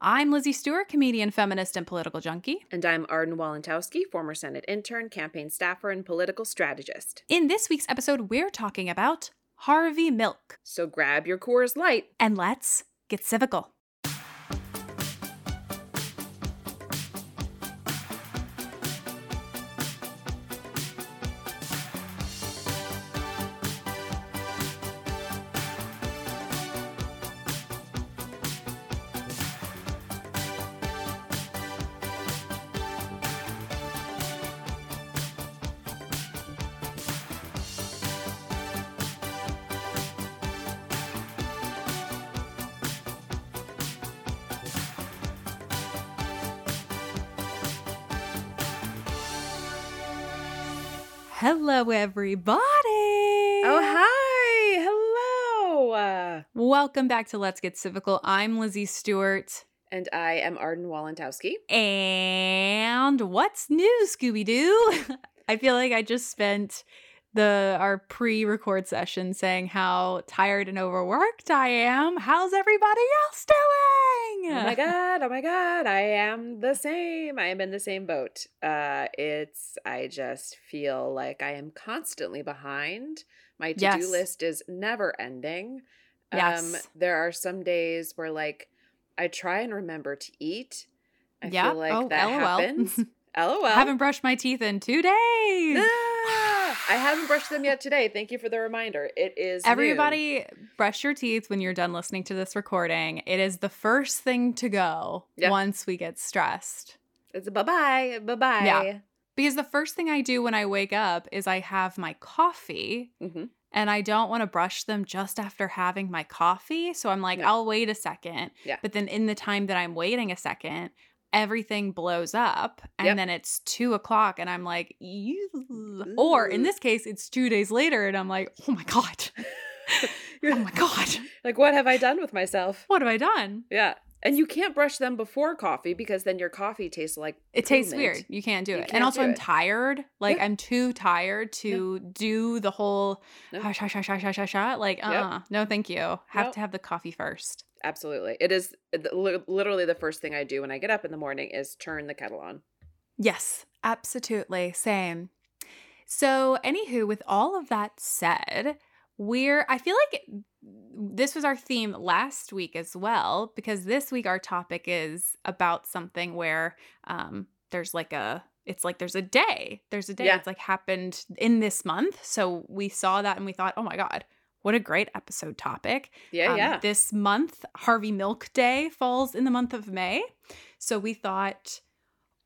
I'm Lizzie Stewart, comedian, feminist, and political junkie. And I'm Arden Walentowski, former Senate intern, campaign staffer, and political strategist. In this week's episode, we're talking about Harvey Milk. So grab your Coors Light and let's get civical. Hello, everybody. Oh, hi. Hello. Welcome back to Let's Get Civical. I'm Lizzie Stewart. And I am Arden Walentowski. And what's new, Scooby Doo? I feel like I just spent the our pre-record session saying how tired and overworked I am. How's everybody else doing? Oh my god, oh my god, I am the same. I am in the same boat. Uh it's I just feel like I am constantly behind. My to-do yes. list is never ending. Yes. Um there are some days where like I try and remember to eat. I yeah. feel like oh, that LOL. happens. LOL. I haven't brushed my teeth in 2 days. I haven't brushed them yet today. Thank you for the reminder. It is Everybody noon. brush your teeth when you're done listening to this recording. It is the first thing to go yep. once we get stressed. It's a bye-bye. Bye-bye. Yeah. Because the first thing I do when I wake up is I have my coffee. Mm-hmm. And I don't want to brush them just after having my coffee. So I'm like, no. I'll wait a second. Yeah. But then in the time that I'm waiting a second, everything blows up and yep. then it's two o'clock and i'm like Ew. or in this case it's two days later and i'm like oh my god. Oh my god. Like what have i done with myself? What have i done? Yeah and you can't brush them before coffee because then your coffee tastes like it tastes weird. You can't do you it. Can't and also I'm it. tired. Like yeah. I'm too tired to yeah. do the whole no. hush hush hush hush hush. Like uh uh-uh. no thank you. Have nope. to have the coffee first. Absolutely. It is literally the first thing I do when I get up in the morning is turn the kettle on. Yes, absolutely. Same. So, anywho, with all of that said, we're, I feel like this was our theme last week as well, because this week our topic is about something where um, there's like a, it's like there's a day. There's a day. Yeah. It's like happened in this month. So we saw that and we thought, oh my God, what a great episode topic. Yeah, um, yeah. This month, Harvey Milk Day falls in the month of May. So we thought,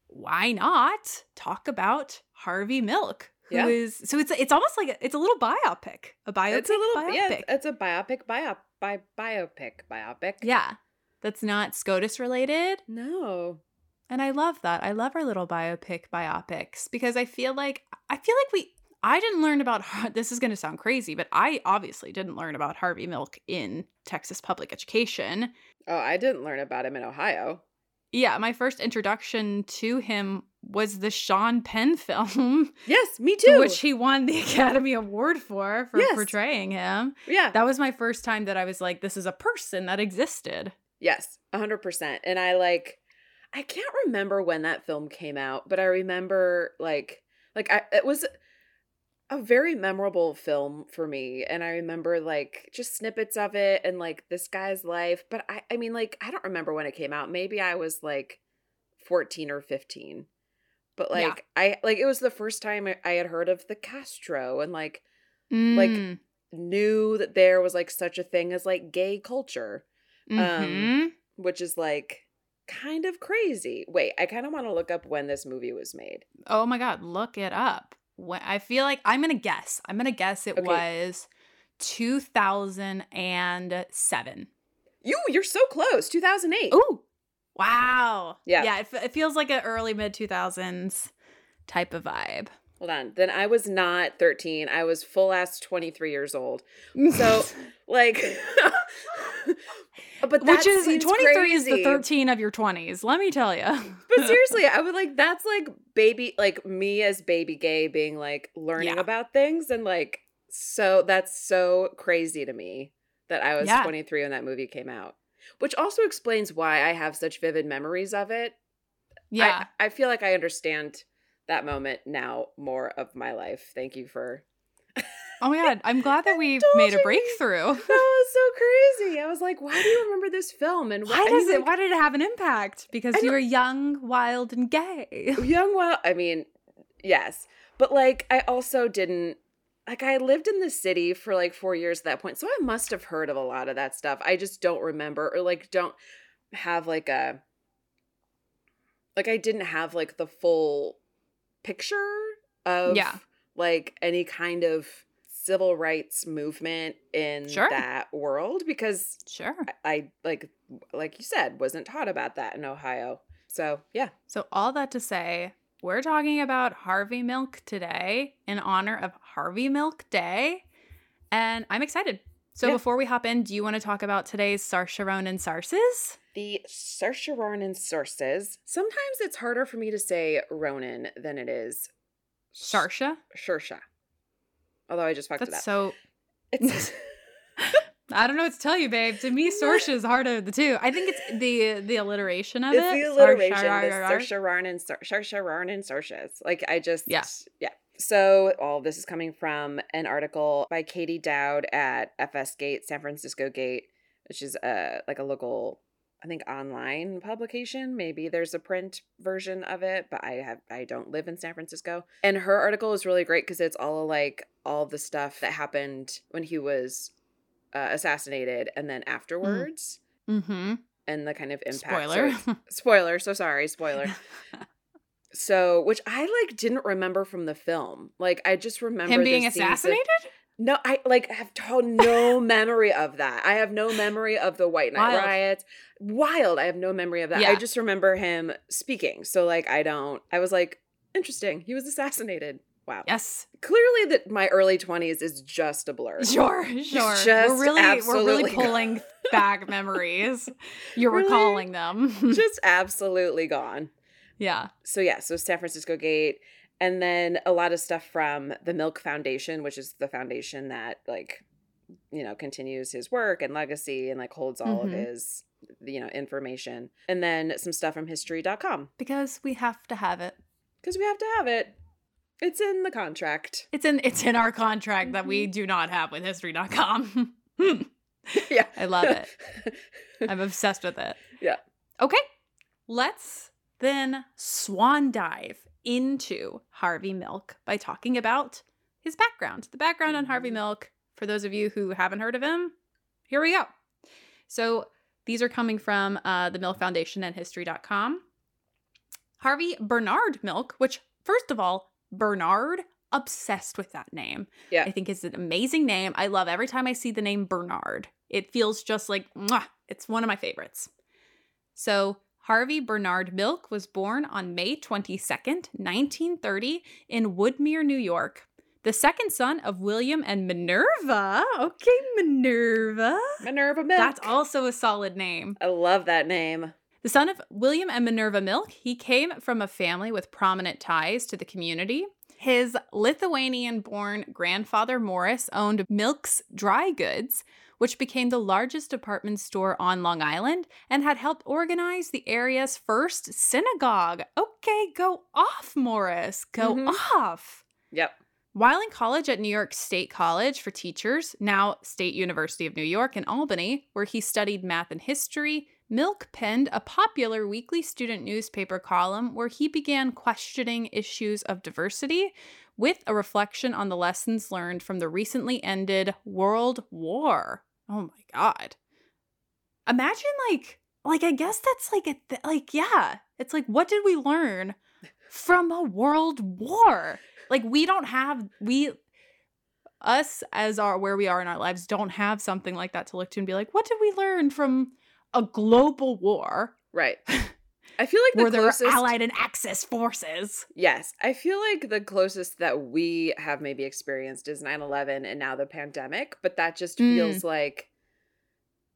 why not talk about Harvey Milk? Who yeah. is so it's it's almost like a, it's a little biopic, a biopic. It's a little biopic. Yeah, it's a biopic, biop, bi, biopic, biopic. Yeah, that's not SCOTUS related. No, and I love that. I love our little biopic biopics because I feel like I feel like we I didn't learn about this is going to sound crazy, but I obviously didn't learn about Harvey Milk in Texas public education. Oh, I didn't learn about him in Ohio. Yeah, my first introduction to him was the Sean Penn film. Yes, me too. Which he won the Academy Award for for yes. portraying him. Yeah. That was my first time that I was like this is a person that existed. Yes, 100%. And I like I can't remember when that film came out, but I remember like like I it was a very memorable film for me and i remember like just snippets of it and like this guy's life but i i mean like i don't remember when it came out maybe i was like 14 or 15 but like yeah. i like it was the first time i had heard of the castro and like mm. like knew that there was like such a thing as like gay culture um, mm-hmm. um which is like kind of crazy wait i kind of want to look up when this movie was made oh my god look it up I feel like I'm gonna guess. I'm gonna guess it okay. was 2007. You, you're so close. 2008. Ooh, wow. Yeah, yeah. It, it feels like an early mid 2000s type of vibe. Hold on. Then I was not 13. I was full ass 23 years old. So, like, but which is 23 crazy. is the 13 of your 20s. Let me tell you. but seriously, I would like that's like baby, like me as baby gay being like learning yeah. about things and like so that's so crazy to me that I was yeah. 23 when that movie came out. Which also explains why I have such vivid memories of it. Yeah. I, I feel like I understand that moment now more of my life. Thank you for Oh my god, I'm glad that we've made a breakthrough. That was so crazy. I was like, why do you remember this film? And why, does it? why did it have an impact? Because you were young, wild, and gay. Young, wild. I mean, yes, but like, I also didn't. Like I lived in the city for like four years at that point, so I must have heard of a lot of that stuff. I just don't remember, or like don't have like a like I didn't have like the full picture of yeah. like any kind of civil rights movement in sure. that world because sure I, I like like you said wasn't taught about that in Ohio. So, yeah. So all that to say, we're talking about Harvey Milk today in honor of Harvey Milk Day, and I'm excited. So yeah. before we hop in, do you want to talk about today's Saoirse and sources? The Saoirse Ronan sources. Sometimes it's harder for me to say Ronan than it is Saoirse. Saoirse. Although I just fucked That's it up. so. It's. I don't know what to tell you, babe. To me, Saoirse is harder of the two. I think it's the the alliteration of it's it. the alliteration. Ronan, Saoirse Ronan, Saoirse. Like I just, yeah, yeah. So all this is coming from an article by Katie Dowd at FS Gate, San Francisco Gate, which is a like a local I think online publication. Maybe there's a print version of it, but I have I don't live in San Francisco. And her article is really great because it's all like all the stuff that happened when he was uh, assassinated and then afterwards. Mm-hmm. And the kind of impact. Spoiler. So spoiler. So sorry. Spoiler. so, which I like didn't remember from the film. Like I just remember him being assassinated. Of, no, I like have no memory of that. I have no memory of the White Night Wild. riots. Wild. I have no memory of that. Yeah. I just remember him speaking. So like I don't I was like, interesting. He was assassinated. Wow. Yes. Clearly that my early 20s is just a blur. Sure, sure. we're really we're really pulling gone. back memories. You're really, recalling them. just absolutely gone. Yeah. So yeah, so San Francisco Gate and then a lot of stuff from the Milk Foundation, which is the foundation that like you know continues his work and legacy and like holds all mm-hmm. of his you know information. And then some stuff from history.com because we have to have it. Because we have to have it. It's in the contract. It's in it's in our contract that we mm-hmm. do not have with history.com. yeah. I love it. I'm obsessed with it. Yeah. Okay. Let's then swan dive into Harvey Milk by talking about his background. The background on Harvey mm-hmm. Milk, for those of you who haven't heard of him, here we go. So these are coming from uh, the Milk Foundation and History.com. Harvey Bernard Milk, which, first of all, Bernard, obsessed with that name. Yeah. I think is an amazing name. I love every time I see the name Bernard. It feels just like, mwah, it's one of my favorites. So Harvey Bernard Milk was born on May 22nd, 1930, in Woodmere, New York. The second son of William and Minerva. Okay, Minerva. Minerva Milk. That's also a solid name. I love that name. The son of William and Minerva Milk, he came from a family with prominent ties to the community. His Lithuanian born grandfather Morris owned Milk's Dry Goods, which became the largest department store on Long Island and had helped organize the area's first synagogue. Okay, go off, Morris. Go mm-hmm. off. Yep. While in college at New York State College for Teachers, now State University of New York in Albany, where he studied math and history, Milk penned a popular weekly student newspaper column where he began questioning issues of diversity with a reflection on the lessons learned from the recently ended World War. Oh my god. Imagine like like I guess that's like a th- like yeah, it's like what did we learn from a world war? Like we don't have we us as our where we are in our lives don't have something like that to look to and be like what did we learn from a global war? Right. I feel like the where closest, there are allied and axis forces. Yes. I feel like the closest that we have maybe experienced is 9-11 and now the pandemic, but that just mm. feels like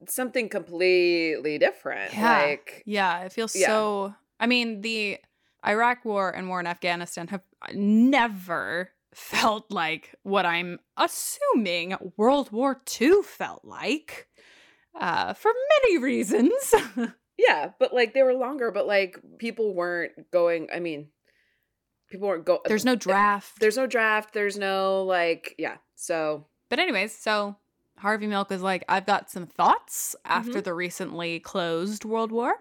something completely different. Yeah. Like Yeah, it feels yeah. so I mean, the Iraq war and war in Afghanistan have never felt like what I'm assuming World War II felt like. Uh, for many reasons. Yeah, but like they were longer, but like people weren't going. I mean, people weren't go. There's no draft. There's no draft. There's no like, yeah. So, but anyways, so Harvey Milk is like, I've got some thoughts after mm-hmm. the recently closed World War.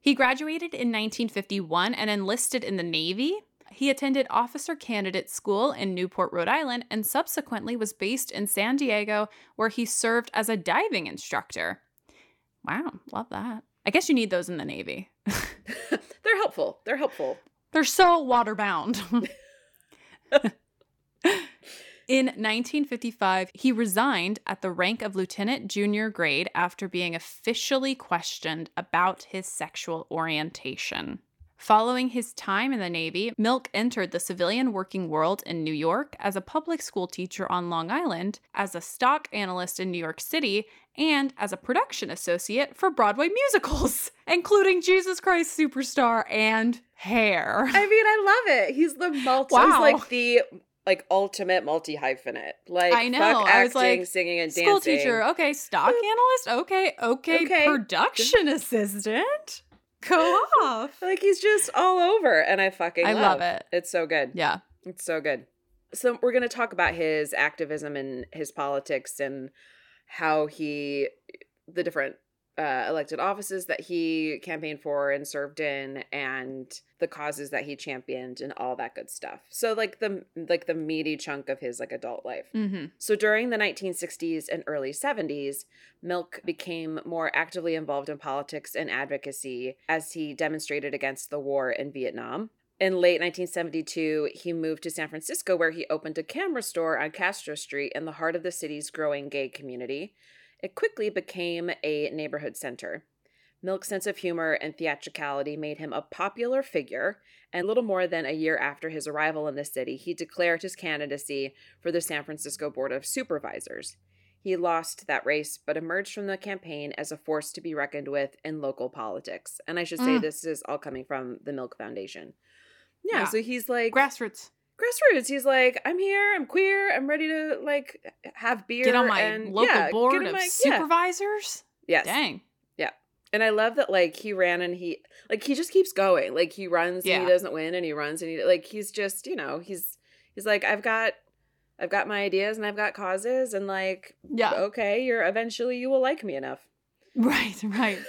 He graduated in 1951 and enlisted in the Navy. He attended Officer Candidate School in Newport, Rhode Island, and subsequently was based in San Diego, where he served as a diving instructor. Wow, love that. I guess you need those in the Navy. They're helpful. They're helpful. They're so waterbound. In 1955, he resigned at the rank of lieutenant junior grade after being officially questioned about his sexual orientation. Following his time in the Navy, Milk entered the civilian working world in New York as a public school teacher on Long Island, as a stock analyst in New York City, and as a production associate for Broadway musicals, including Jesus Christ Superstar and Hair. I mean, I love it. He's the multi. Wow. He's like the like ultimate multi hyphenate. Like I know. Fuck acting, I was like singing and school dancing. teacher. Okay, stock analyst. Okay, okay, okay. production assistant. Go off. like he's just all over, and I fucking I love, love it. It's so good. Yeah, it's so good. So we're gonna talk about his activism and his politics and how he the different uh, elected offices that he campaigned for and served in and the causes that he championed and all that good stuff so like the like the meaty chunk of his like adult life mm-hmm. so during the 1960s and early 70s milk became more actively involved in politics and advocacy as he demonstrated against the war in vietnam in late 1972, he moved to San Francisco, where he opened a camera store on Castro Street in the heart of the city's growing gay community. It quickly became a neighborhood center. Milk's sense of humor and theatricality made him a popular figure, and little more than a year after his arrival in the city, he declared his candidacy for the San Francisco Board of Supervisors. He lost that race, but emerged from the campaign as a force to be reckoned with in local politics. And I should say, mm. this is all coming from the Milk Foundation. Yeah, yeah, so he's like grassroots grassroots. He's like, I'm here, I'm queer, I'm ready to like have beer. Get on my and, local yeah, board of my, supervisors. Yeah. Yes. Dang. Yeah. And I love that like he ran and he like he just keeps going. Like he runs yeah. and he doesn't win and he runs and he like he's just, you know, he's he's like, I've got I've got my ideas and I've got causes and like yeah. okay, you're eventually you will like me enough. Right, right.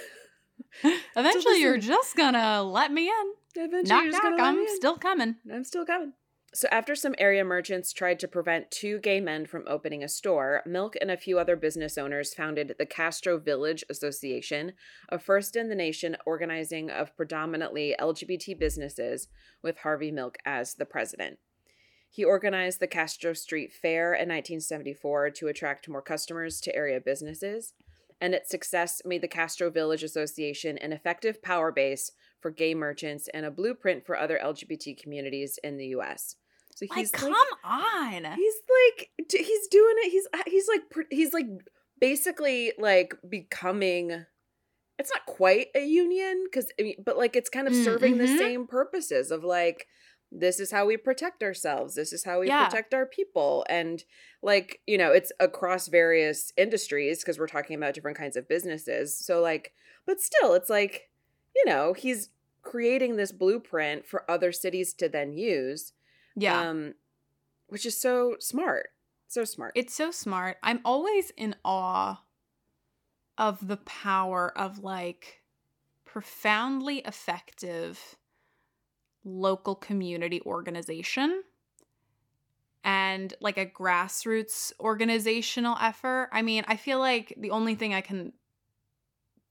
eventually you're just gonna let me in. Eventually, knock, knock, I'm still coming. I'm still coming. So, after some area merchants tried to prevent two gay men from opening a store, Milk and a few other business owners founded the Castro Village Association, a first in the nation organizing of predominantly LGBT businesses, with Harvey Milk as the president. He organized the Castro Street Fair in 1974 to attract more customers to area businesses, and its success made the Castro Village Association an effective power base for gay merchants and a blueprint for other LGBT communities in the U.S. So he's like, come on. He's like he's doing it. He's he's like he's like basically like becoming it's not quite a union because but like it's kind of serving mm-hmm. the same purposes of like this is how we protect ourselves this is how we yeah. protect our people and like you know it's across various industries because we're talking about different kinds of businesses so like but still it's like you know he's creating this blueprint for other cities to then use yeah. Um, which is so smart. So smart. It's so smart. I'm always in awe of the power of like profoundly effective local community organization and like a grassroots organizational effort. I mean, I feel like the only thing I can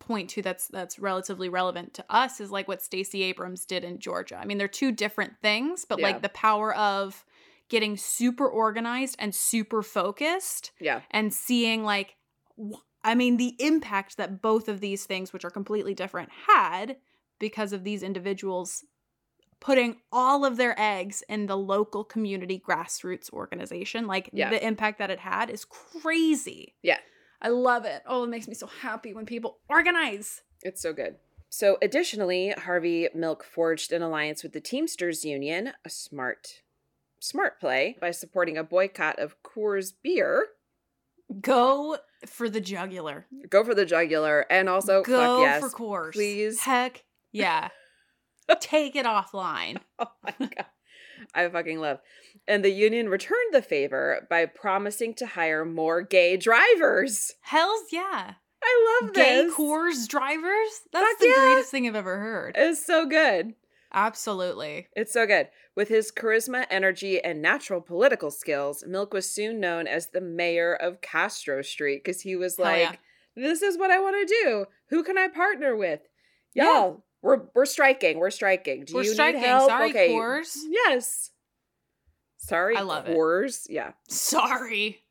point to that's that's relatively relevant to us is like what Stacey Abrams did in Georgia. I mean, they're two different things, but yeah. like the power of getting super organized and super focused. Yeah. And seeing like I mean, the impact that both of these things which are completely different had because of these individuals putting all of their eggs in the local community grassroots organization. Like yeah. the impact that it had is crazy. Yeah. I love it. Oh, it makes me so happy when people organize. It's so good. So, additionally, Harvey Milk forged an alliance with the Teamsters Union, a smart, smart play, by supporting a boycott of Coors beer. Go for the jugular. Go for the jugular, and also go yes, for Coors. Please, heck yeah, take it offline. Oh my god, I fucking love. And the union returned the favor by promising to hire more gay drivers. Hells yeah. I love gay this. Coors drivers. That's Fuck the yeah. greatest thing I've ever heard. It's so good. Absolutely. It's so good. With his charisma, energy, and natural political skills, Milk was soon known as the mayor of Castro Street because he was like, yeah. "This is what I want to do. Who can I partner with? Y'all, yeah. We're we're striking. We're striking. Do we're you striking. need help? Sorry, okay. Coors. Yes. Sorry, I love Coors. It. Yeah. Sorry.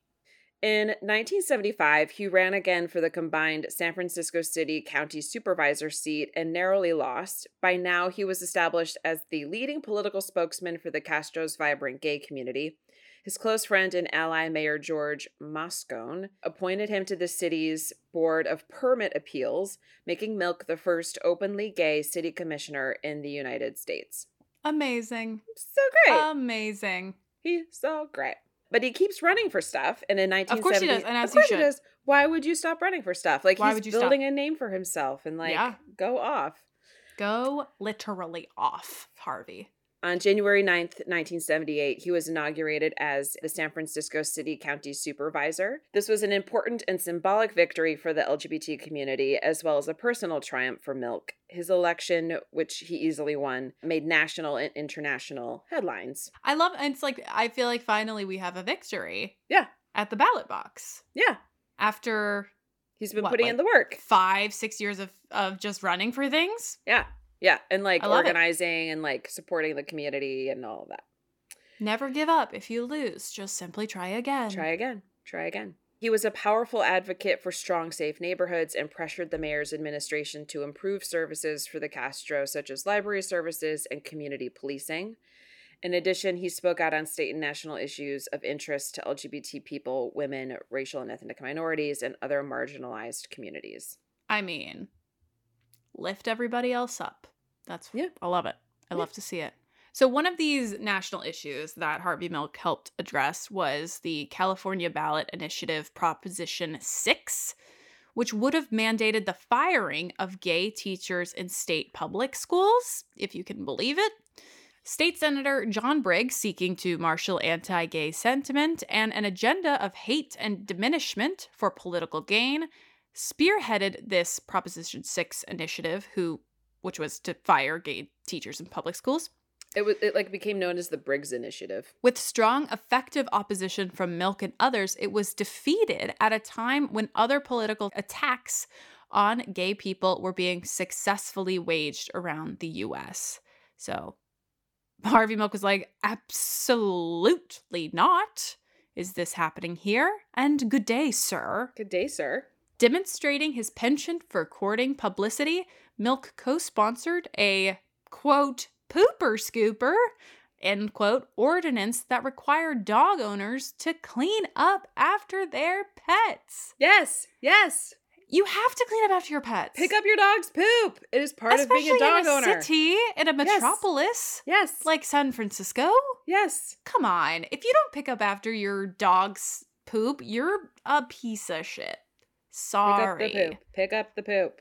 In 1975, he ran again for the combined San Francisco City County Supervisor seat and narrowly lost. By now, he was established as the leading political spokesman for the Castro's vibrant gay community. His close friend and ally, Mayor George Moscone, appointed him to the city's Board of Permit Appeals, making Milk the first openly gay city commissioner in the United States. Amazing. So great. Amazing. He's so great. But he keeps running for stuff. And in 1970, of course he does. And as of course he, he, does. Why would you stop running for stuff? Like Why he's building stop? a name for himself and like yeah. go off. Go literally off, Harvey. On January 9th, 1978, he was inaugurated as the San Francisco City County Supervisor. This was an important and symbolic victory for the LGBT community, as well as a personal triumph for Milk. His election, which he easily won, made national and international headlines. I love it's like I feel like finally we have a victory. Yeah. At the ballot box. Yeah. After he's been what, putting like in the work. Five, six years of, of just running for things. Yeah. Yeah, and like organizing it. and like supporting the community and all of that. Never give up. If you lose, just simply try again. Try again. Try again. He was a powerful advocate for strong, safe neighborhoods and pressured the mayor's administration to improve services for the Castro, such as library services and community policing. In addition, he spoke out on state and national issues of interest to LGBT people, women, racial and ethnic minorities, and other marginalized communities. I mean, lift everybody else up. That's yeah. I love it. I yeah. love to see it. So one of these national issues that Harvey Milk helped address was the California ballot initiative Proposition 6, which would have mandated the firing of gay teachers in state public schools, if you can believe it. State Senator John Briggs, seeking to marshal anti gay sentiment and an agenda of hate and diminishment for political gain, spearheaded this Proposition 6 initiative, who which was to fire gay teachers in public schools. It was it like became known as the Briggs Initiative. With strong, effective opposition from Milk and others, it was defeated at a time when other political attacks on gay people were being successfully waged around the US. So Harvey Milk was like, absolutely not. Is this happening here? And good day, sir. Good day, sir. Demonstrating his penchant for courting publicity, Milk co sponsored a quote, pooper scooper, end quote, ordinance that required dog owners to clean up after their pets. Yes, yes. You have to clean up after your pets. Pick up your dog's poop. It is part Especially of being a dog in a owner. City in a metropolis, Yes. like San Francisco. yes. Come on, if you don't pick up after your dog's poop, you're a piece of shit. Sorry. Pick up the poop. Pick up the poop.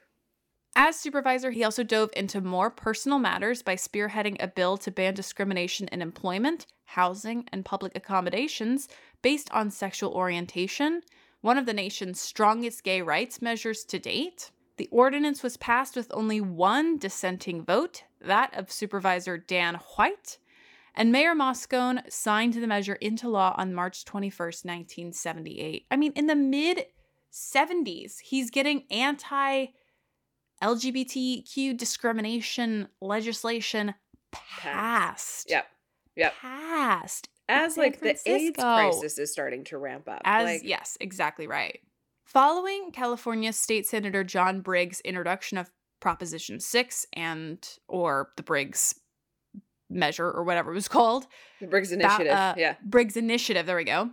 As supervisor, he also dove into more personal matters by spearheading a bill to ban discrimination in employment, housing, and public accommodations based on sexual orientation, one of the nation's strongest gay rights measures to date. The ordinance was passed with only one dissenting vote, that of Supervisor Dan White, and Mayor Moscone signed the measure into law on March 21st, 1978. I mean, in the mid 70s, he's getting anti LGBTQ discrimination legislation passed. Yep. Yep. Passed. As like the AIDS crisis is starting to ramp up. As like, yes, exactly right. Following California State Senator John Briggs' introduction of Proposition 6 and or the Briggs measure or whatever it was called, the Briggs Initiative. uh, yeah. Briggs Initiative, there we go.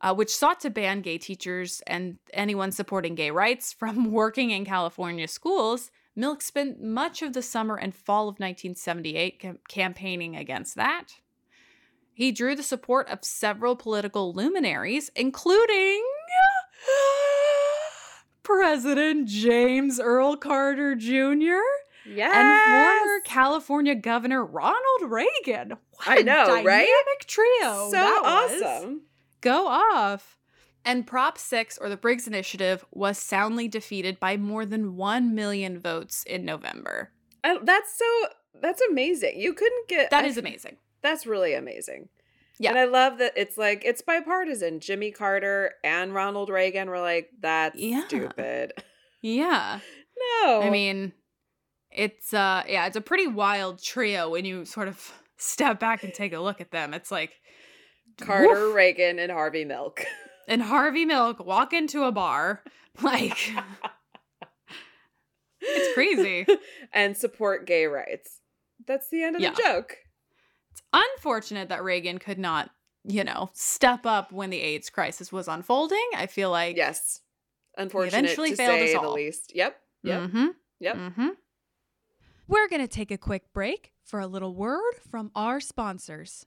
Uh, which sought to ban gay teachers and anyone supporting gay rights from working in California schools. Milk spent much of the summer and fall of 1978 cam- campaigning against that. He drew the support of several political luminaries, including President James Earl Carter Jr. Yes. and former California Governor Ronald Reagan. What I a know, right? dynamic trio. so that was. Go off. And Prop 6, or the Briggs Initiative, was soundly defeated by more than 1 million votes in November. I, that's so that's amazing. You couldn't get That I- is amazing. That's really amazing. Yeah. And I love that it's like it's bipartisan. Jimmy Carter and Ronald Reagan were like, that's Yeah. stupid. Yeah. No. I mean, it's uh yeah, it's a pretty wild trio when you sort of step back and take a look at them. It's like Carter, woof. Reagan, and Harvey Milk. and Harvey Milk walk into a bar like it's crazy. and support gay rights. That's the end of Yeah. the joke. It's unfortunate that Reagan could not, you know, step up when the AIDS crisis was unfolding. I feel like Yes. Unfortunate eventually to failed say us the all. least. Yep. Yep. Mm-hmm. Yep. Mm-hmm. We're going to take a quick break for a little word from our sponsors.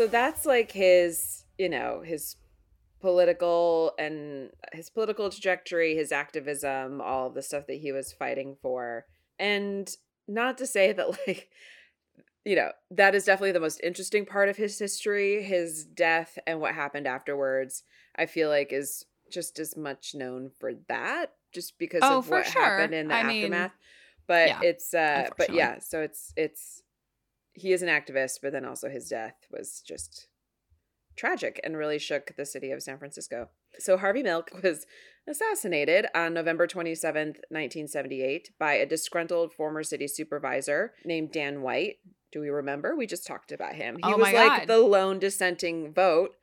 So that's like his, you know, his political and his political trajectory, his activism, all of the stuff that he was fighting for. And not to say that like you know, that is definitely the most interesting part of his history, his death and what happened afterwards. I feel like is just as much known for that just because oh, of what sure. happened in the I aftermath. Mean, but yeah, it's uh but yeah, so it's it's he is an activist, but then also his death was just tragic and really shook the city of San Francisco. So Harvey Milk was assassinated on November 27th, 1978 by a disgruntled former city supervisor named Dan White. Do we remember? We just talked about him. He oh was like the lone dissenting vote.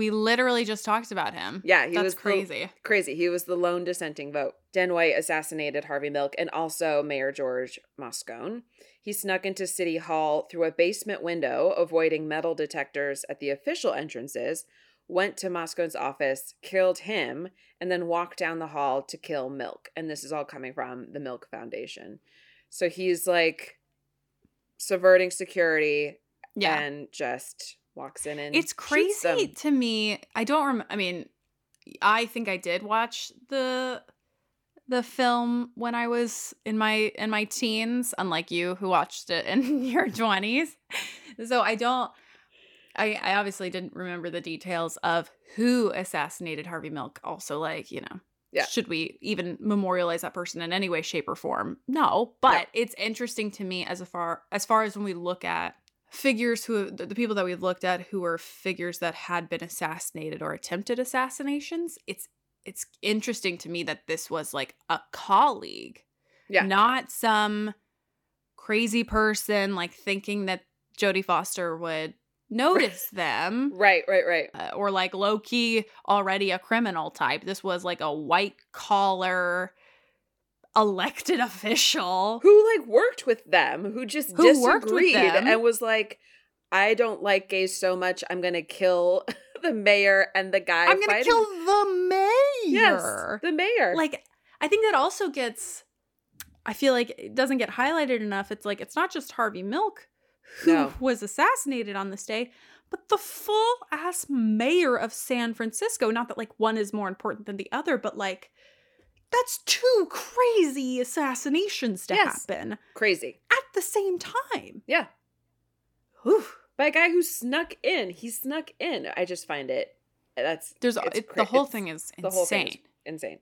We literally just talked about him. Yeah, he That's was crazy. The, crazy. He was the lone dissenting vote. Den White assassinated Harvey Milk and also Mayor George Moscone. He snuck into City Hall through a basement window, avoiding metal detectors at the official entrances, went to Moscone's office, killed him, and then walked down the hall to kill Milk. And this is all coming from the Milk Foundation. So he's like subverting security yeah. and just walks in and it's crazy to me. I don't remember. I mean, I think I did watch the the film when I was in my in my teens, unlike you who watched it in your 20s. So I don't I, I obviously didn't remember the details of who assassinated Harvey Milk. Also, like, you know, yeah. should we even memorialize that person in any way, shape, or form? No. But yeah. it's interesting to me as far as far as when we look at figures who the people that we've looked at who were figures that had been assassinated or attempted assassinations, it's it's interesting to me that this was like a colleague. Yeah. Not some crazy person like thinking that Jodie Foster would notice them. Right, right, right. Uh, or like low key already a criminal type. This was like a white collar elected official who like worked with them, who just who disagreed and was like, I don't like gays so much, I'm gonna kill the mayor and the guy. I'm gonna kill the mayor. Yes, the mayor. Like, I think that also gets. I feel like it doesn't get highlighted enough. It's like it's not just Harvey Milk who no. was assassinated on this day, but the full ass mayor of San Francisco. Not that like one is more important than the other, but like that's two crazy assassinations to yes. happen. Crazy. At the same time. Yeah. Whew by a guy who snuck in. He snuck in. I just find it that's there's it, the whole thing is insane. The whole thing is insane.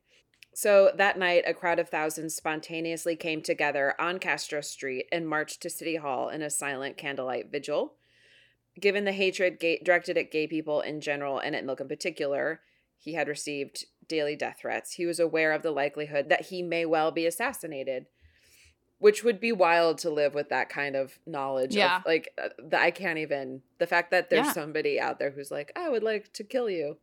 So that night, a crowd of thousands spontaneously came together on Castro Street and marched to City Hall in a silent candlelight vigil. Given the hatred gay- directed at gay people in general and at Milk in particular, he had received daily death threats. He was aware of the likelihood that he may well be assassinated which would be wild to live with that kind of knowledge yeah. Of, like uh, the, i can't even the fact that there's yeah. somebody out there who's like i would like to kill you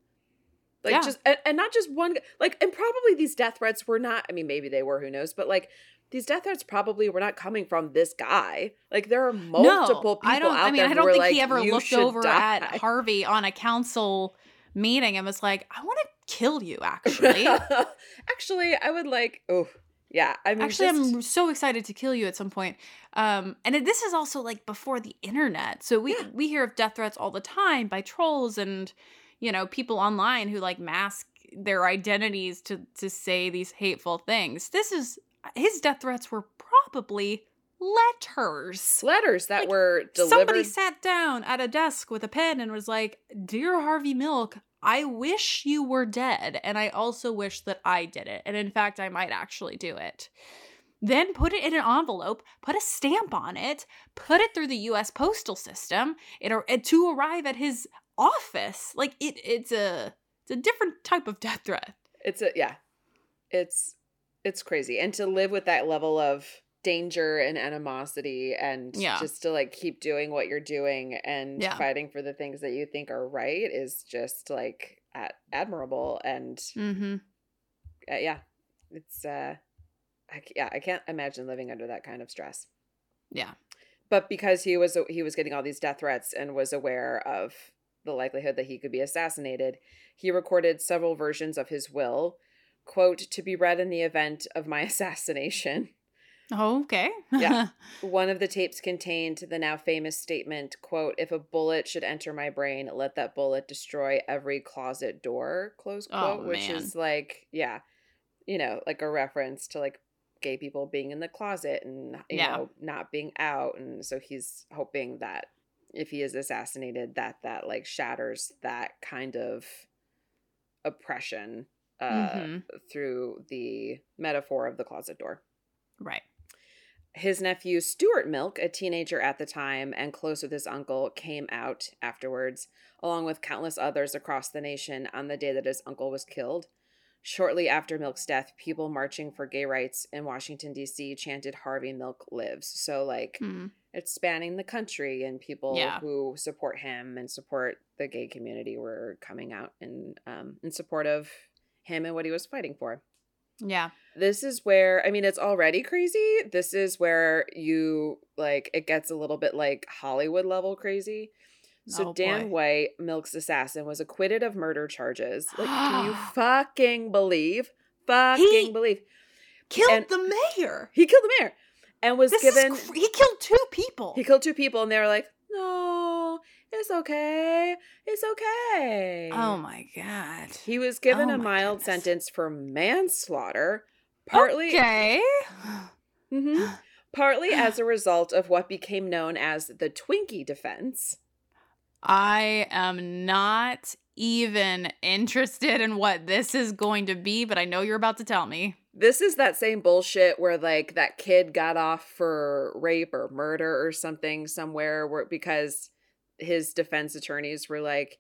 like yeah. just and, and, not just one like and probably these death threats were not i mean maybe they were who knows but like these death threats probably were not coming from this guy like there are multiple no, people I don't, out I mean, there I don't think like, he ever looked over die. at Harvey on a council meeting and was like, I want to kill you actually. actually, I would like oh yeah, I mean Actually, just... I'm so excited to kill you at some point. Um and this is also like before the internet. So we yeah. we hear of death threats all the time by trolls and you know, people online who like mask their identities to to say these hateful things. This is his death threats were probably letters. Letters that like, were delivered. Somebody sat down at a desk with a pen and was like, Dear Harvey Milk, I wish you were dead. And I also wish that I did it. And in fact, I might actually do it. Then put it in an envelope, put a stamp on it, put it through the US postal system it, to arrive at his office. Like it it's a it's a different type of death threat. It's a yeah. It's it's crazy. And to live with that level of danger and animosity and yeah. just to like keep doing what you're doing and yeah. fighting for the things that you think are right is just like admirable and mm-hmm. uh, yeah it's uh I, yeah i can't imagine living under that kind of stress yeah but because he was he was getting all these death threats and was aware of the likelihood that he could be assassinated he recorded several versions of his will quote to be read in the event of my assassination Oh, okay. yeah. One of the tapes contained the now famous statement, quote, if a bullet should enter my brain, let that bullet destroy every closet door, close oh, quote, oh, which is like, yeah, you know, like a reference to like gay people being in the closet and you yeah. know, not being out. And so he's hoping that if he is assassinated, that that like shatters that kind of oppression uh mm-hmm. through the metaphor of the closet door. Right. His nephew, Stuart Milk, a teenager at the time and close with his uncle, came out afterwards, along with countless others across the nation on the day that his uncle was killed. Shortly after Milk's death, people marching for gay rights in Washington, D.C. chanted Harvey Milk lives. So, like, mm. it's spanning the country, and people yeah. who support him and support the gay community were coming out in, um, in support of him and what he was fighting for. Yeah. This is where I mean it's already crazy. This is where you like it gets a little bit like Hollywood level crazy. So oh, Dan boy. White, Milk's assassin, was acquitted of murder charges. Like, can you fucking believe? Fucking he believe. Killed and the mayor. He killed the mayor. And was this given cr- he killed two people. He killed two people and they were like, No, it's okay. It's okay. Oh my god. He was given oh a mild goodness. sentence for manslaughter Partly Okay. mm-hmm, partly as a result of what became known as the Twinkie defense. I am not even interested in what this is going to be, but I know you're about to tell me. This is that same bullshit where like that kid got off for rape or murder or something somewhere where because his defense attorneys were like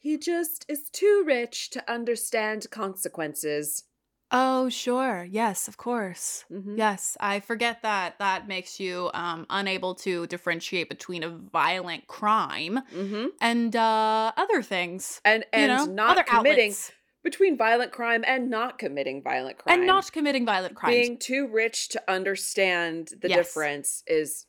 he just is too rich to understand consequences. Oh, sure. Yes, of course. Mm-hmm. Yes, I forget that that makes you um, unable to differentiate between a violent crime mm-hmm. and uh, other things, and and you know, not committing outlets. between violent crime and not committing violent crime, and not committing violent crime. Being too rich to understand the yes. difference is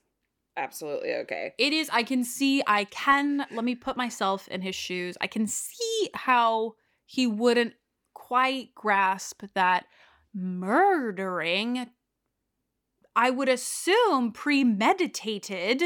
absolutely okay. It is. I can see. I can. Let me put myself in his shoes. I can see how he wouldn't quite grasp that murdering, I would assume, premeditated.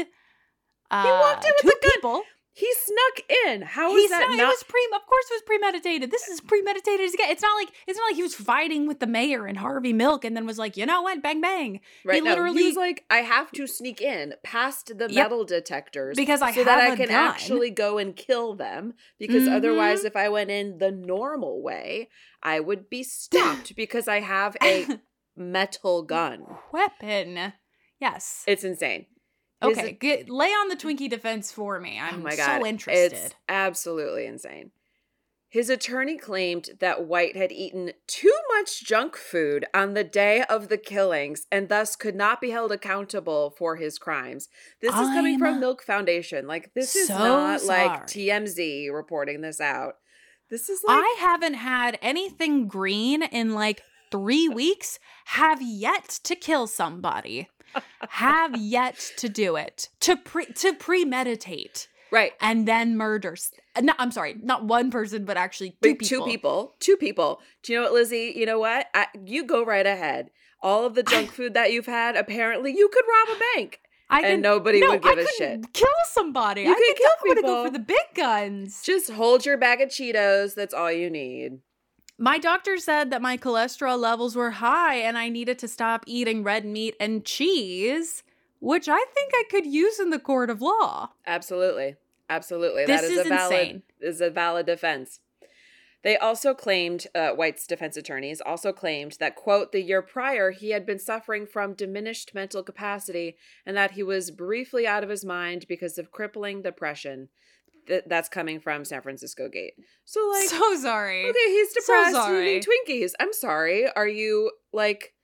Uh, he walked in with two people. He snuck in. How is that not? It was pre. Of course, it was premeditated. This is premeditated again. It's not like it's not like he was fighting with the mayor and Harvey Milk, and then was like, you know what, bang bang. Right. He no, literally he was like, I have to sneak in past the yep, metal detectors because I so that I can gun. actually go and kill them. Because mm-hmm. otherwise, if I went in the normal way, I would be stopped because I have a metal gun weapon. Yes, it's insane. Okay, get, lay on the Twinkie defense for me. Oh I'm oh my God, so interested. It's absolutely insane. His attorney claimed that White had eaten too much junk food on the day of the killings and thus could not be held accountable for his crimes. This is I'm coming from Milk Foundation. Like, this is not sorry. like TMZ reporting this out. This is like. I haven't had anything green in like three weeks, have yet to kill somebody have yet to do it to pre to premeditate Right. And then murders. No, I'm sorry, not one person, but actually two people. Two people. Two people. Do you know what, Lizzie? You know what? I, you go right ahead. All of the junk food that you've had, apparently you could rob a bank. I and nobody no, would give I a shit. Kill somebody. You I could kill wanna go people. for the big guns. Just hold your bag of Cheetos. That's all you need. My doctor said that my cholesterol levels were high and I needed to stop eating red meat and cheese, which I think I could use in the court of law. Absolutely. Absolutely. This that is, is a valid insane. is a valid defense. They also claimed, uh, White's defense attorneys also claimed that, quote, the year prior he had been suffering from diminished mental capacity and that he was briefly out of his mind because of crippling depression. Th- that's coming from San Francisco Gate. So, like, so sorry. okay, he's so depressed sorry. eating Twinkies. I'm sorry. Are you, like,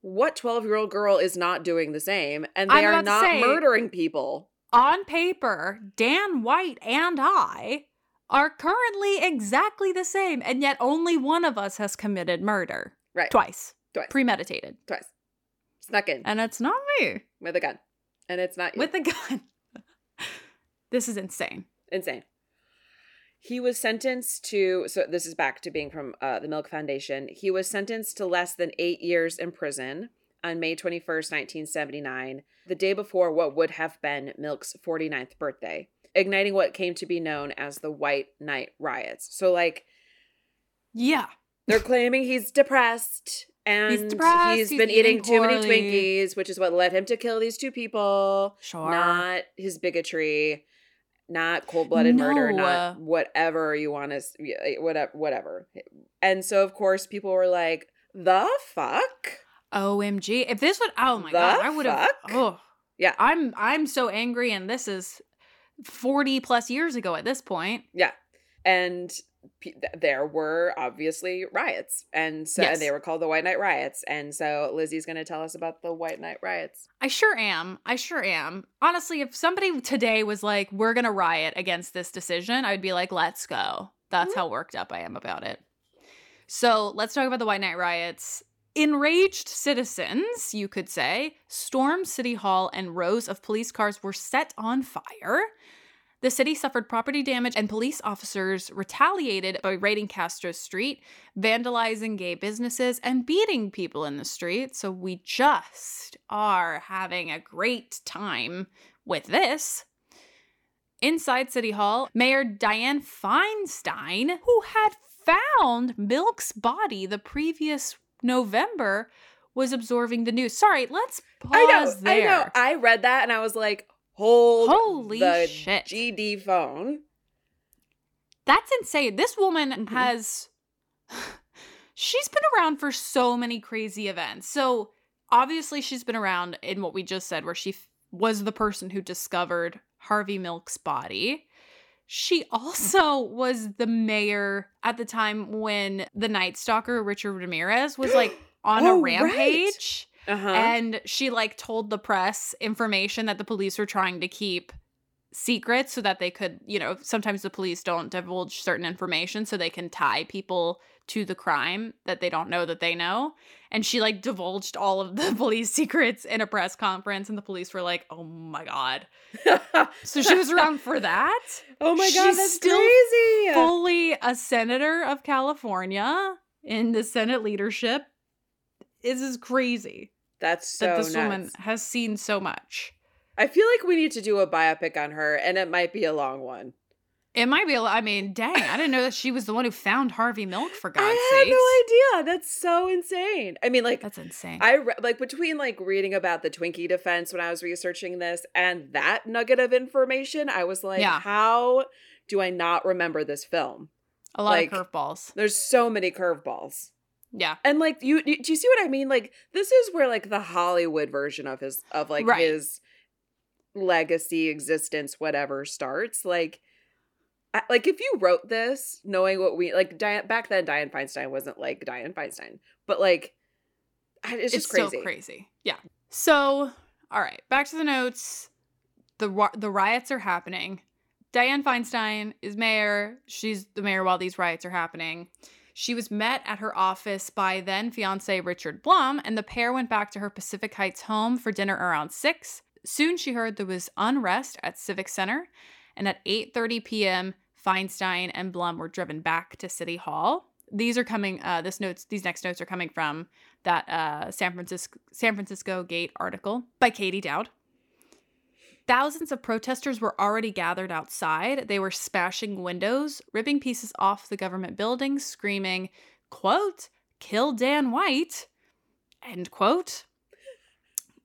what 12 year old girl is not doing the same? And they I'm are not say- murdering people. On paper, Dan White and I are currently exactly the same, and yet only one of us has committed murder. Right. Twice. Twice. Premeditated. Twice. Snuck in And it's not me. with a gun. And it's not you. With a gun. this is insane. Insane. He was sentenced to, so this is back to being from uh, the Milk Foundation. He was sentenced to less than eight years in prison on May 21st, 1979, the day before what would have been Milk's 49th birthday, igniting what came to be known as the White Night Riots. So, like, Yeah. they're claiming he's depressed and he's, depressed, he's been eating, eating too many. Twinkies, which is what led him to kill these two people. Sure. Not his bigotry, not cold blooded murder, No. not whatever you want to, eh, whatever, whatever. And so, of course, people were like, "The fuck." OMG. If this would oh my The god, I would have oh Yeah. I'm I'm so angry and this is 40 plus years ago at this point. Yeah. And there were obviously riots. And so Yes. and they were called the White Night Riots. And so Lizzie's going to tell us about the White Night Riots. I sure am. I sure am. Honestly, if somebody today was like, we're going to riot against this decision, I'd be like, let's go. That's mm-hmm. how worked up I am about it. So let's talk about the White Night Riots. Enraged citizens, you could say, stormed City Hall and rows of police cars were set on fire. The city suffered property damage, and police officers retaliated by raiding Castro Street, vandalizing gay businesses, and beating people in the street. So we just are having a great time with this. Inside City Hall, Mayor Diane Feinstein, who had found Milk's body the previous November, was absorbing the news. Sorry, let's pause I know. there. I know. I read that and I was like, hold Holy the shit. GD phone. That's insane. This woman Mhm. has she's been around for so many crazy events. So, obviously she's been around in what we just said where she f- was the person who discovered Harvey Milk's body. She also was the mayor at the time when the Night Stalker Richard Ramirez was like on Oh, a right. Uh-huh. And she like told the press information that the police were trying to keep secret so that they could, you know, sometimes the police don't divulge certain information so they can tie people to the crime that they don't know that they know. And she like divulged all of the police secrets in a press conference and the police were like, "Oh my god." So she was around for that. oh my god, She's that's still crazy. Fully a senator of California in the Senate leadership. This is crazy that's so that this woman has seen so much. I feel like we need to do a biopic on her, and it might be a long one. It might be. a I mean, dang! I didn't know that she was the one who found Harvey Milk. For God's sake. I had sakes, no idea. That's so insane. I mean, like That's insane. I re- like between like reading about the Twinkie defense when I was researching this and that nugget of information, I was like, Yeah. how do I not remember this film? a lot like- of curveballs. There's so many curveballs. Yeah, And like you, you do you see what I mean? Like this is where like the Hollywood version of his of like Right. his legacy existence whatever starts. Like I, like if you wrote this knowing what we like Diane back then Diane Feinstein wasn't like Diane Feinstein. But like I- it's it's just crazy. crazy. Yeah. So, all right, back to the notes. the The riots are happening. Diane Feinstein is mayor. She's the mayor while these riots are happening. She was met at her office by then fiance Richard Blum, and the pair went back to her Pacific Heights home for dinner around six. Soon she heard there was unrest at Civic Center, And at 8:30 p.m., Feinstein and Blum were driven back to City Hall. These are coming. Uh, this notes. These next notes are coming from that uh, San Francisco San Francisco Gate article by Katie Dowd. Thousands of protesters were already gathered outside. They were smashing windows, ripping pieces off the government buildings, screaming, quote, kill Dan White, end quote.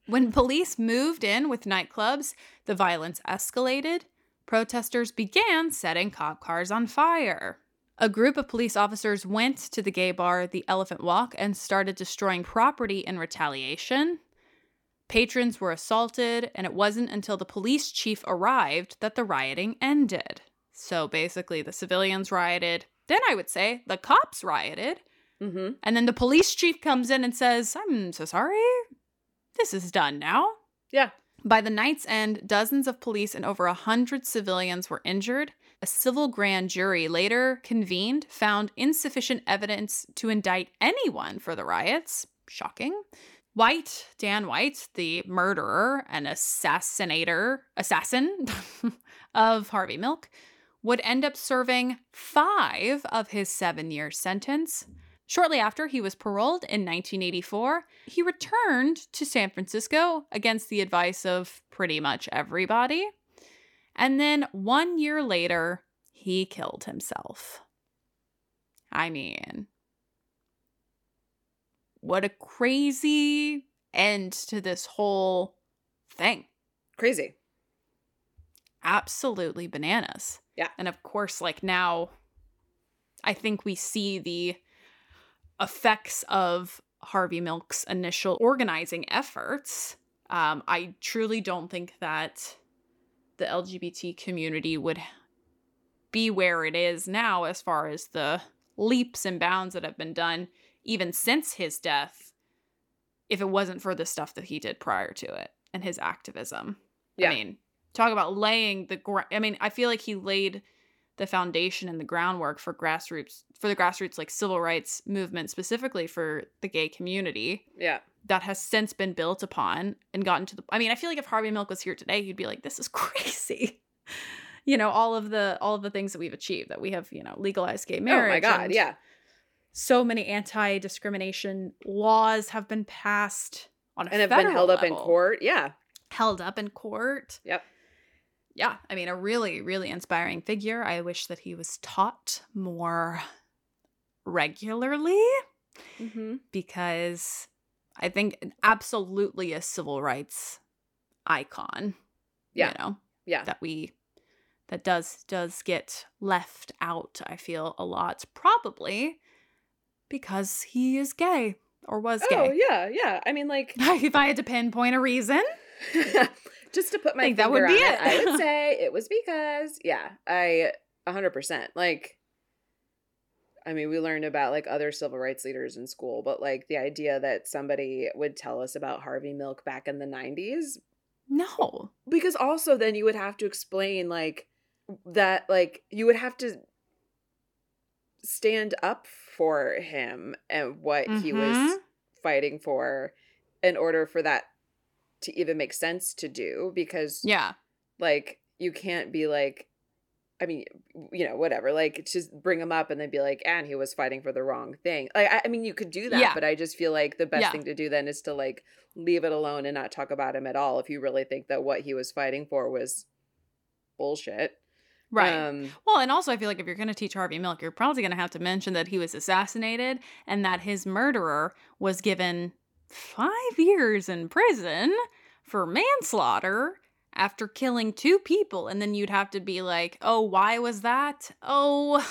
When police moved in with nightclubs, the violence escalated. Protesters began setting cop cars on fire. A group of police officers went to the gay bar, the Elephant Walk, and started destroying property in retaliation. Patrons were assaulted, and it wasn't until the police chief arrived that the rioting ended. So basically, the civilians rioted. Then I would say the cops rioted. Mm-hmm. And then the police chief comes in and says, I'm so sorry. This is done now. Yeah. By the night's end, dozens of police and over a hundred civilians were injured. A civil grand jury later convened found insufficient evidence to indict anyone for the riots. Shocking. White, Dan White, the murderer and assassinator, assassin of Harvey Milk, would end up serving five of his seven year sentence. Shortly after he was paroled in 1984, he returned to San Francisco against the advice of pretty much everybody. And then one year later, he killed himself. I mean, what a crazy end to this whole thing. Crazy. Absolutely bananas. Yeah. And of course, like now, I think we see the effects of Harvey Milk's initial organizing efforts. Um, I truly don't think that the LGBT community would be where it is now as far as the leaps and bounds that have been done even since his death if it wasn't for the stuff that he did prior to it and his activism. Yeah. I mean, talk about laying the ground. I mean, I feel like he laid the foundation and the groundwork for grassroots for the grassroots like civil rights movement specifically for the gay community. Yeah. That has since been built upon and gotten to the I mean, I feel like if Harvey Milk was here today, he'd be like, This is crazy. you know, all of the all of the things that we've achieved, that we have, you know, legalized gay marriage. Oh my god, yeah. So many anti-discrimination laws have been passed on and have been held level. up in court. Yeah. Held up in court. Yep yeah, I mean, a really, really inspiring figure. I wish that he was taught more regularly mm-hmm. because I think absolutely a civil rights icon. Yeah. You know? Yeah. That we that does does get left out, I feel, a lot. Probably because he is gay or was oh, gay. Oh yeah, yeah. I mean like if I had to pinpoint a reason. just to put my think that would be it, it, I would say it was because yeah, I 100% like I mean, we learned about like other civil rights leaders in school, but like the idea that somebody would tell us about Harvey Milk back in the 90s. No. Because also then you would have to explain like that like you would have to stand up for him and what mm-hmm. he was mm-hmm. fighting for in order for that to even make sense to do because yeah like you can't be like i mean you know whatever like just bring him up and then be like and he was fighting for the wrong thing like i, I mean you could do that yeah. but i just feel like the best yeah. thing to do then is to like leave it alone and not talk about him at all if you really think that what he was fighting for was bullshit Right. Um, well, and also I feel like if you're going to teach Harvey Milk, you're probably going to have to mention that he was assassinated and that his murderer was given five years in prison for manslaughter after killing two people. And then you'd have to be like, oh, why was that? Oh,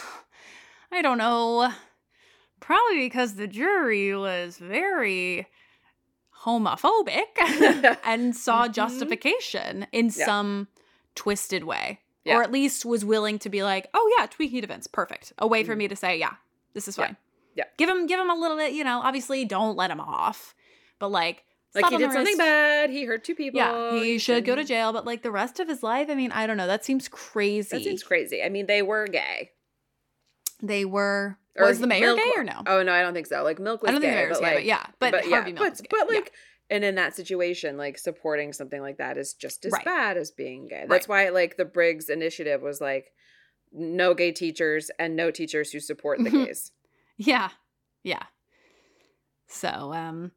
I don't know. Probably because the jury was very homophobic and saw mm-hmm. justification in yeah. some twisted way. Yeah. Or at least was willing to be like, oh yeah, Twinkie defense, perfect. A way for mm. me to say, yeah, this is fine. Yeah. yeah. Give him give him a little bit, you know, obviously don't let him off but like like he did something bad. He hurt two people. Yeah, he should go to jail. But like the rest of his life, I mean, I don't know. That seems crazy. That seems crazy. I mean, they were gay. They were. Or was the mayor Milk, gay or no? Oh no, I don't think so. Like Milk was. I don't gay, think the mayor was gay, like, but yeah, but, but Harvey yeah, Milk but, but like. And in that situation like supporting something like that is just as right. bad as being gay. That's right. why like the briggs initiative was like no gay teachers and no teachers who support the gays. Yeah. Yeah. So um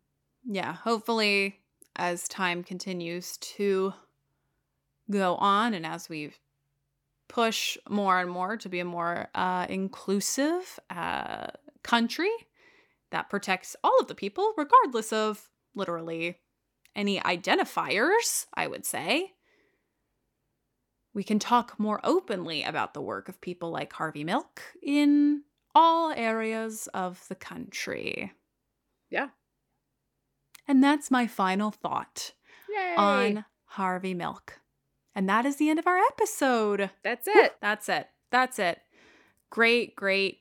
yeah hopefully as time continues to go on and as we push more and more to be a more uh, inclusive uh, country that protects all of the people, regardless of literally any identifiers, I would say. We can talk more openly about the work of people like Harvey Milk in all areas of the country. Yeah. And that's my final thought Yay. on Harvey Milk. And that is the end of our episode. That's it. That's it. That's it. Great, great.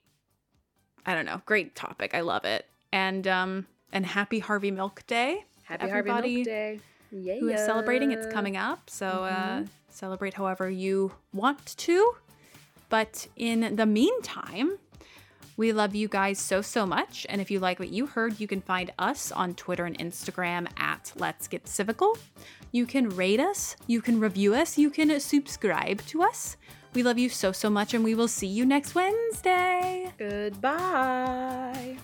I don't know. Great topic. I love it. And um and happy Harvey Milk Day. Happy Everybody Harvey Milk Day. Yeah. Who is celebrating? It's coming up. So uh, mm-hmm. uh celebrate however you want to. But in the meantime, we love you guys so, so much. And if you like what you heard, you can find us on Twitter and Instagram at Let's Get Civical. You can rate us, you can review us, you can subscribe to us. We love you so, so much, and we will see you next Wednesday. Goodbye.